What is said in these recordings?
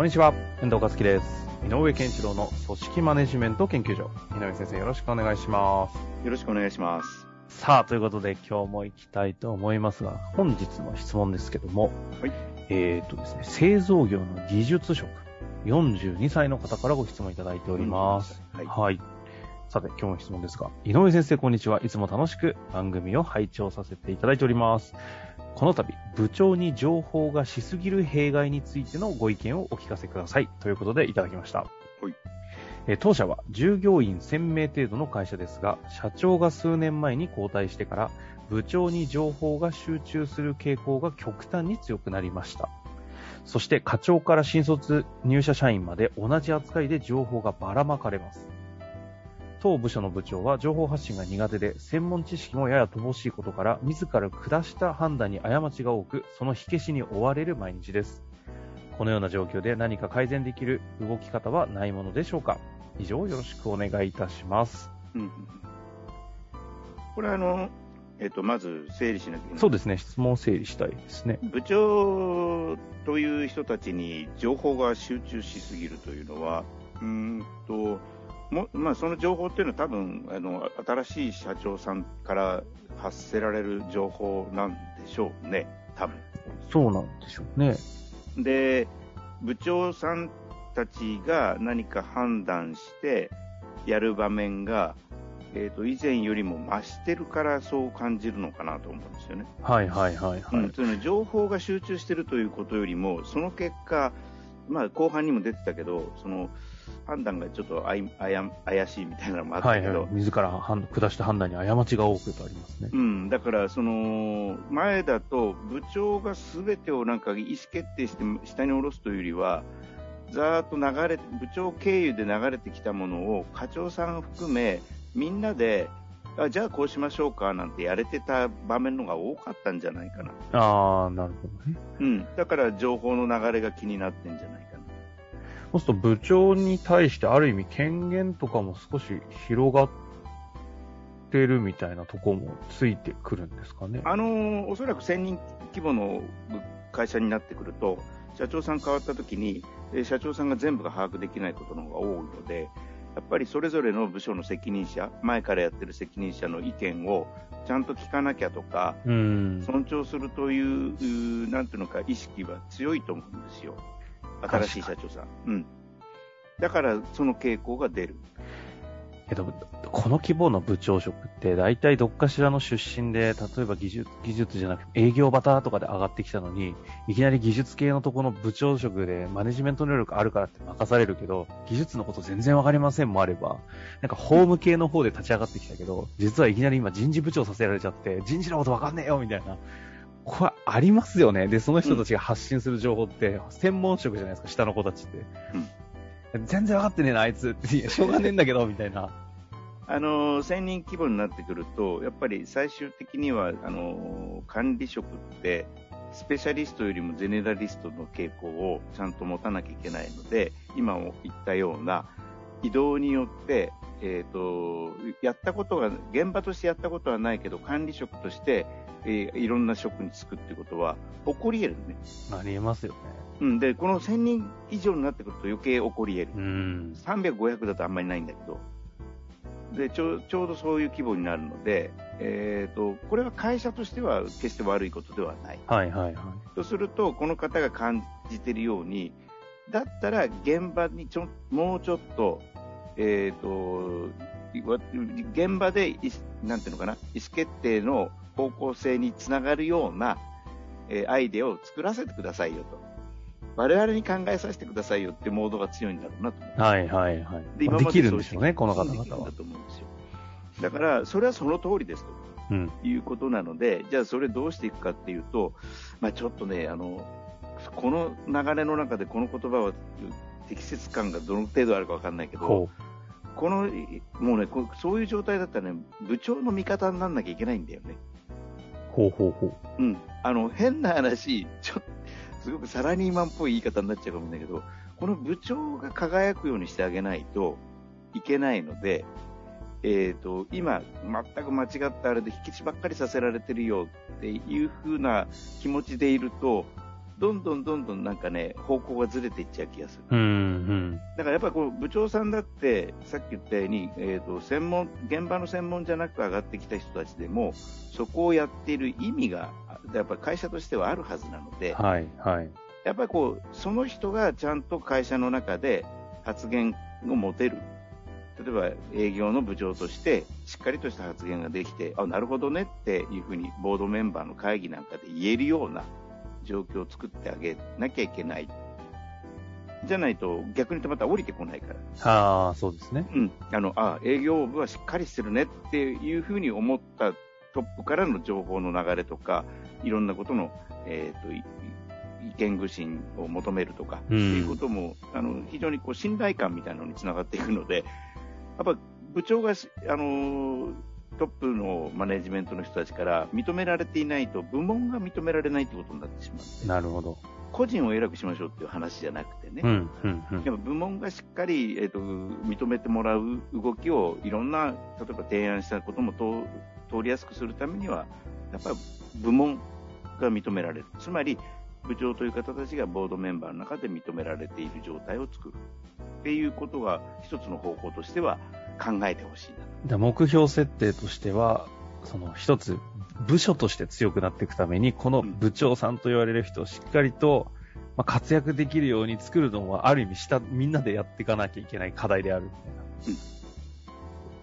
こんにちは、遠藤和樹です。井上健一郎の組織マネジメント研究所。井上先生、よろしくお願いします。よろしくお願いします。さあ、ということで今日も行きたいと思いますが、本日の質問ですけども、はいえっ、とですね、製造業の技術職、42歳の方からご質問いただいております。はい。はい。さて、今日の質問ですが、井上先生、こんにちは。いつも楽しく番組を拝聴させていただいております。この度、部長に情報がしすぎる弊害についてのご意見をお聞かせください。ということでいただきました。はいえー当社は従業員1000名程度の会社ですが、社長が数年前に交代してから、部長に情報が集中する傾向が極端に強くなりました。そして課長から新卒入社社員まで同じ扱いで情報がばらまかれます。当部署の部長は情報発信が苦手で、専門知識もやや乏しいことから、自ら下した判断に過ちが多く、その火消しに追われる毎日です。このような状況で何か改善できる動き方はないものでしょうか以上よろしくお願いいたします。うんうんこれはあの、えっ、と、まず整理しなきゃいけない。そうですね、質問を整理したいですね。部長という人たちに情報が集中しすぎるというのは、うーんと、もまあ、その情報っていうのは多分あの新しい社長さんから発せられる情報なんでしょうね、多分そうなんでしょうね。で部長さんたちが何か判断してやる場面が、えー、と以前よりも増してるからそう感じるのかなと思うんですよね。はいはいはいはい。うん、その情報が集中してるということよりもその結果、まあ、後半にも出てたけどその判断がちょっとあいあや怪しいみたいなのもあったけど、はいはい。自ら判下した判断に過ちが多くとありますね。うん、だからその前だと部長がすべてをなんか意思決定して下に下ろすというよりはざーっと流れ部長経由で流れてきたものを課長さん含めみんなであじゃあこうしましょうかなんてやれてた場面のが多かったんじゃないかな、ああ、なるほどね。うん、だから情報の流れが気になってんじゃない。そうすると部長に対してある意味権限とかも少し広がってるみたいなとこもついてくるんですかね。あのーおそらく1000人規模の会社になってくると、社長さん変わった時に、えー社長さんが全部が把握できないことの方が多いので、やっぱりそれぞれの部署の責任者、前からやってる責任者の意見をちゃんと聞かなきゃとか、うん。尊重するという、なんていうのか、意識は強いと思うんですよ。新しい社長さん。うん。だから、その傾向が出る。けど、この規模の部長職って、大体どっかしらの出身で、例えば技術、技術じゃなくて営業バターとかで上がってきたのに、いきなり技術系のところの部長職でマネジメント能力あるからって任されるけど、技術のこと全然わかりませんもあれば、なんか法務系の方で立ち上がってきたけど、実はいきなり今人事部長させられちゃって、人事のことわかんねえよみたいな。これありますよね。で、その人たちが発信する情報って、専門職じゃないですか、下の子たちって。全然わかってねえな、あいつ。しょうがねえんだけど、みたいな。あの1000人規模になってくると、やっぱり最終的にはあの管理職って、スペシャリストよりもゼネラリストの傾向をちゃんと持たなきゃいけないので、今も言ったような移動によって、えー、とやったことが、現場としてやったことはないけど、管理職として、えーいろんな職に就くってことは起こり得るね。ありえますよね。うん、で、この1000人以上になってくると余計起こり得る。うん。300、500だとあんまりないんだけど、でちょちょうどそういう規模になるので、えー、とこれは会社としては決して悪いことではない。はいはいはい。とすると、この方が感じているように、だったら現場にちょもうちょっと、えー、と現場でいなんていうのかな意思決定の方向性につながるような、えーアイデアを作らせてくださいよと。我々に考えさせてくださいよってモードが強いんだろうなと思う。はいはいはい。で今までできるんでしょうね、この方できるんだ々は。と思うんですよ。だから、それはその通りですと。うん。いうことなので、じゃあそれどうしていくかっていうと、まあ、ちょっとね、あの、この流れの中でこの言葉は適切感がどの程度あるかわかんないけど、ほこの、もうねこう、そういう状態だったらね、部長の味方にならなきゃいけないんだよね。ほうほうほう。うん。あの、変な話、ちょ、すごくサラリーマンっぽい言い方になっちゃうかもしれないけど、この部長が輝くようにしてあげないといけないので、えっ、と、今、全く間違ったあれで引き血ばっかりさせられてるよっていう風な気持ちでいると、どんどんどんどんなんかね、方向がずれていっちゃう気がする。うん、うん。だからやっぱりこう部長さんだって、さっき言ったように、えー、と専門現場の専門じゃなく上がってきた人たちでも、そこをやっている意味が、やっぱり会社としてはあるはずなので、はい、はい。やっぱりこうその人がちゃんと会社の中で発言を持てる。例えば営業の部長としてしっかりとした発言ができて、あ、なるほどねっていうふうにボードメンバーの会議なんかで言えるような状況を作ってあげなきゃいけない。じゃないと逆に言うとまた降りてこないから。ああ、そうですね。うん、あのあ営業部はしっかりしてるねっていうふうに思ったトップからの情報の流れとか、いろんなことの、えー、とい意見具信を求めるとか、うんっていうこともあの非常にこう信頼感みたいなのにつながっていくので、やっぱ部長がしあのトップのマネジメントの人たちから認められていないと、部門が認められないってことになってしまうなるほど。個人を偉くしましょうっていう話じゃなくてね。うん、うん、うん。やっぱ部門がしっかり、えー、と認めてもらう動きをいろんな例えば提案したことも通通りやすくするためにはやっぱり部門が認められるつまり部長という方たちがボードメンバーの中で認められている状態を作るっていうことが一つの方向としては考えてほしいなだ目標設定としては、その一つ、部署として強くなっていくために、この部長さんと言われる人をしっかりと、まあ、活躍できるように作るのは、ある意味下、みんなでやっていかなきゃいけない課題であるみたい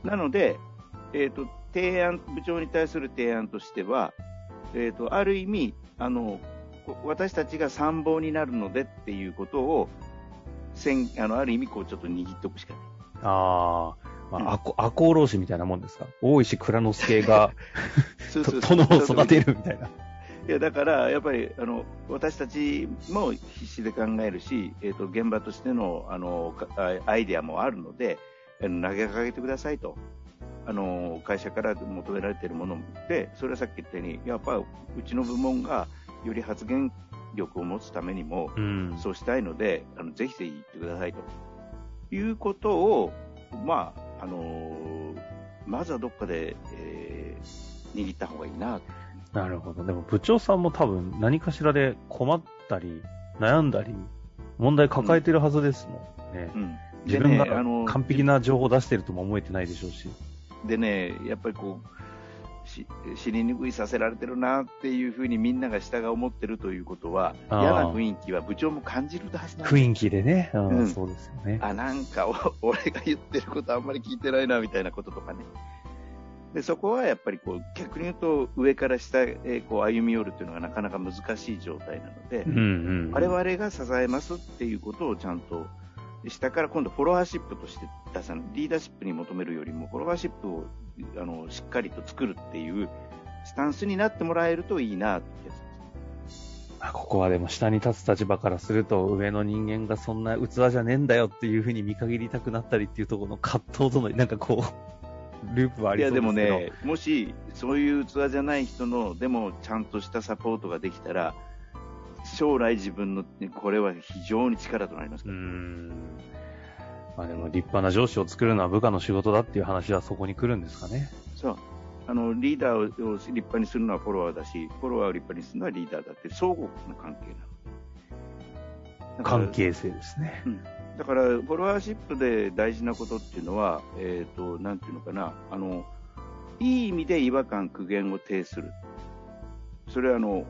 な。なので、えー、と提案部長に対する提案としては、えー、とある意味あのこ私たちが参謀になるのでっていうことをせんあのある意味こうちょっと握っておくしかない。ああ、まうんあ、赤赤穂浪士みたいなもんですか？大石蔵之介が 殿を育てるみたいな。いやだから、やっぱりあの私たちも必死で考えるし、えー、と現場としてのあのアイデアもあるので、投げかけてくださいと、あの会社から求められているもので、それはさっき言ったように、やっぱうちの部門がより発言力を持つためにも、うん。そうしたいので、あのぜひぜひ言ってくださいということを、まああのまずはどっかで、えー握った方がいいななるほど。でも部長さんも多分何かしらで困ったり、悩んだり、問題抱えてるはずですもんね。うん自分が完璧な情報を出してるとも思えてないでしょうし。でね、やっぱりこう、し知りにくいさせられてるなっていうふうにみんなが下が思ってるということは、嫌な雰囲気は部長も感じるはずなんです雰囲気でね。うんうんそうですよね。あ、なんかお 俺が言ってることあんまり聞いてないなみたいなこととかね。でそこはやっぱりこう逆に言うと上から下へこう歩み寄るというのがなかなか難しい状態なので、うんうん。我々が支えますっていうことをちゃんと下から今度フォロワーシップとして出さないリーダーシップに求めるよりもフォロワーシップをあのしっかりと作るっていうスタンスになってもらえるといいなってここはでも下に立つ立場からすると、上の人間がそんな器じゃねえんだよっていうふうに見限りたくなったりっていうところの葛藤との、なんかこう、ループはありいやでもそうですけど。ね、もしそういう器じゃない人のでもちゃんとしたサポートができたら将来自分のこれは非常に力となりますから、ん。まあでも立派な上司を作るのは部下の仕事だっていう話はそこに来るんですかね。そうあのリーダーを立派にするのはフォロワーだしフォロワーを立派にするのはリーダーだって相互の関係なの関係性ですね。だからフォロワーシップで大事なことっていうのは、えっ、と、なんていうのかな、あの、いい意味で違和感、苦言を呈する。それはあの、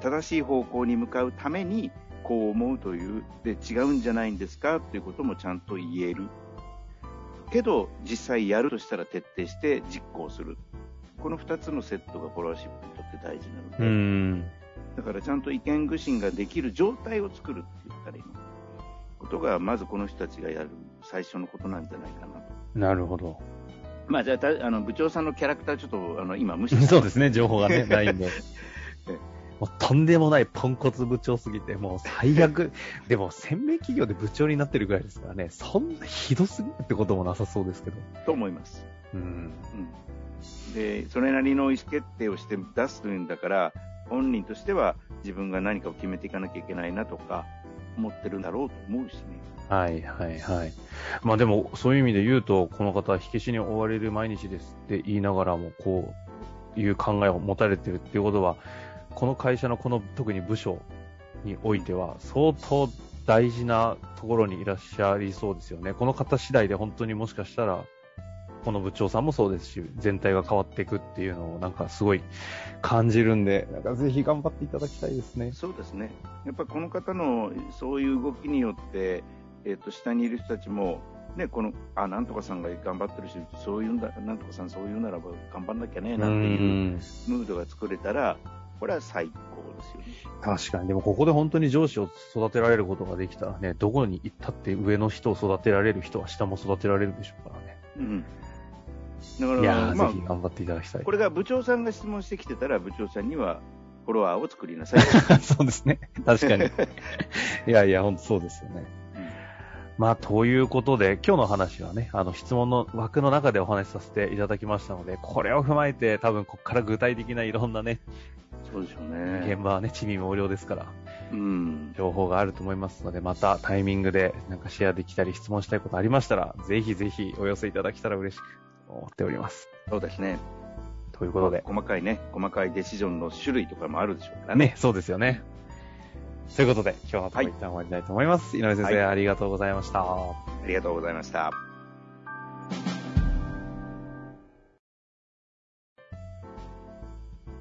正しい方向に向かうために、こう思うという、で、違うんじゃないんですか？っていうこともちゃんと言える。けど、実際やるとしたら徹底して実行する。この2つのセットがフォロワーシップにとって大事なので、うーん。だからちゃんと意見具信ができる状態を作るって言ったらいいのことが、まずこの人たちがやる最初のことなんじゃないかなと。なるほど。まあ、じゃあ、あの部長さんのキャラクター、ちょっとあの今、無視してそうですね、情報がね、ないんで。もうとんでもないポンコツ部長すぎて、もう最悪。でも、鮮明企業で部長になってるぐらいですからね、そんなひどすぎるってこともなさそうですけど。と思います。うん。うん、で、それなりの意思決定をして出すんだから、本人としては自分が何かを決めていかなきゃいけないなとか、思ってるんだろうと思うしね。はいはいはい。まあでも、そういう意味で言うと、この方は火消しに追われる毎日ですって言いながらも、こういう考えを持たれてるっていうことは、この会社のこの特に部署においては、相当大事なところにいらっしゃりそうですよね。この方次第で本当にもしかしたら、この部長さんもそうですし、全体が変わっていくっていうのをなんかすごい感じるんで、なんかぜひ頑張っていただきたいですね。そうですね。やっぱこの方のそういう動きによって、えっ、と、下にいる人たちも、ね、この、あ、なんとかさんが頑張ってるし、そういうんだ、なんとかさんそういうならば頑張んなきゃね、うなんていうん。ムードが作れたら、これは最高ですよね。確かに。でもここで本当に上司を育てられることができたらね、どこに行ったって上の人を育てられる人は下も育てられるでしょうからね。うん。だから、いやー、まぜひ頑張っていただきたいあ、。これが部長さんが質問してきてたら、部長さんにはフォロワーを作りなさい。そうですね。確かに。いやいや、本当そうですよね。まあ、ということで、今日の話はね、あの、質問の枠の中でお話しさせていただきましたので、これを踏まえて、多分ここから具体的ないろんなね、そうでしょうね。現場はね、地味猛量ですから、うん。情報があると思いますので、またタイミングでなんかシェアできたり質問したいことありましたら、ぜひぜひお寄せいただけたら嬉しく思っております。そうですね。ということで、細かいね、細かいデシジョンの種類とかもあるでしょうからね。ね、そうですよね。ということで、今日のところ一旦終わりたいと思います。井上先生、はいありがとうございました。ありがとうございました。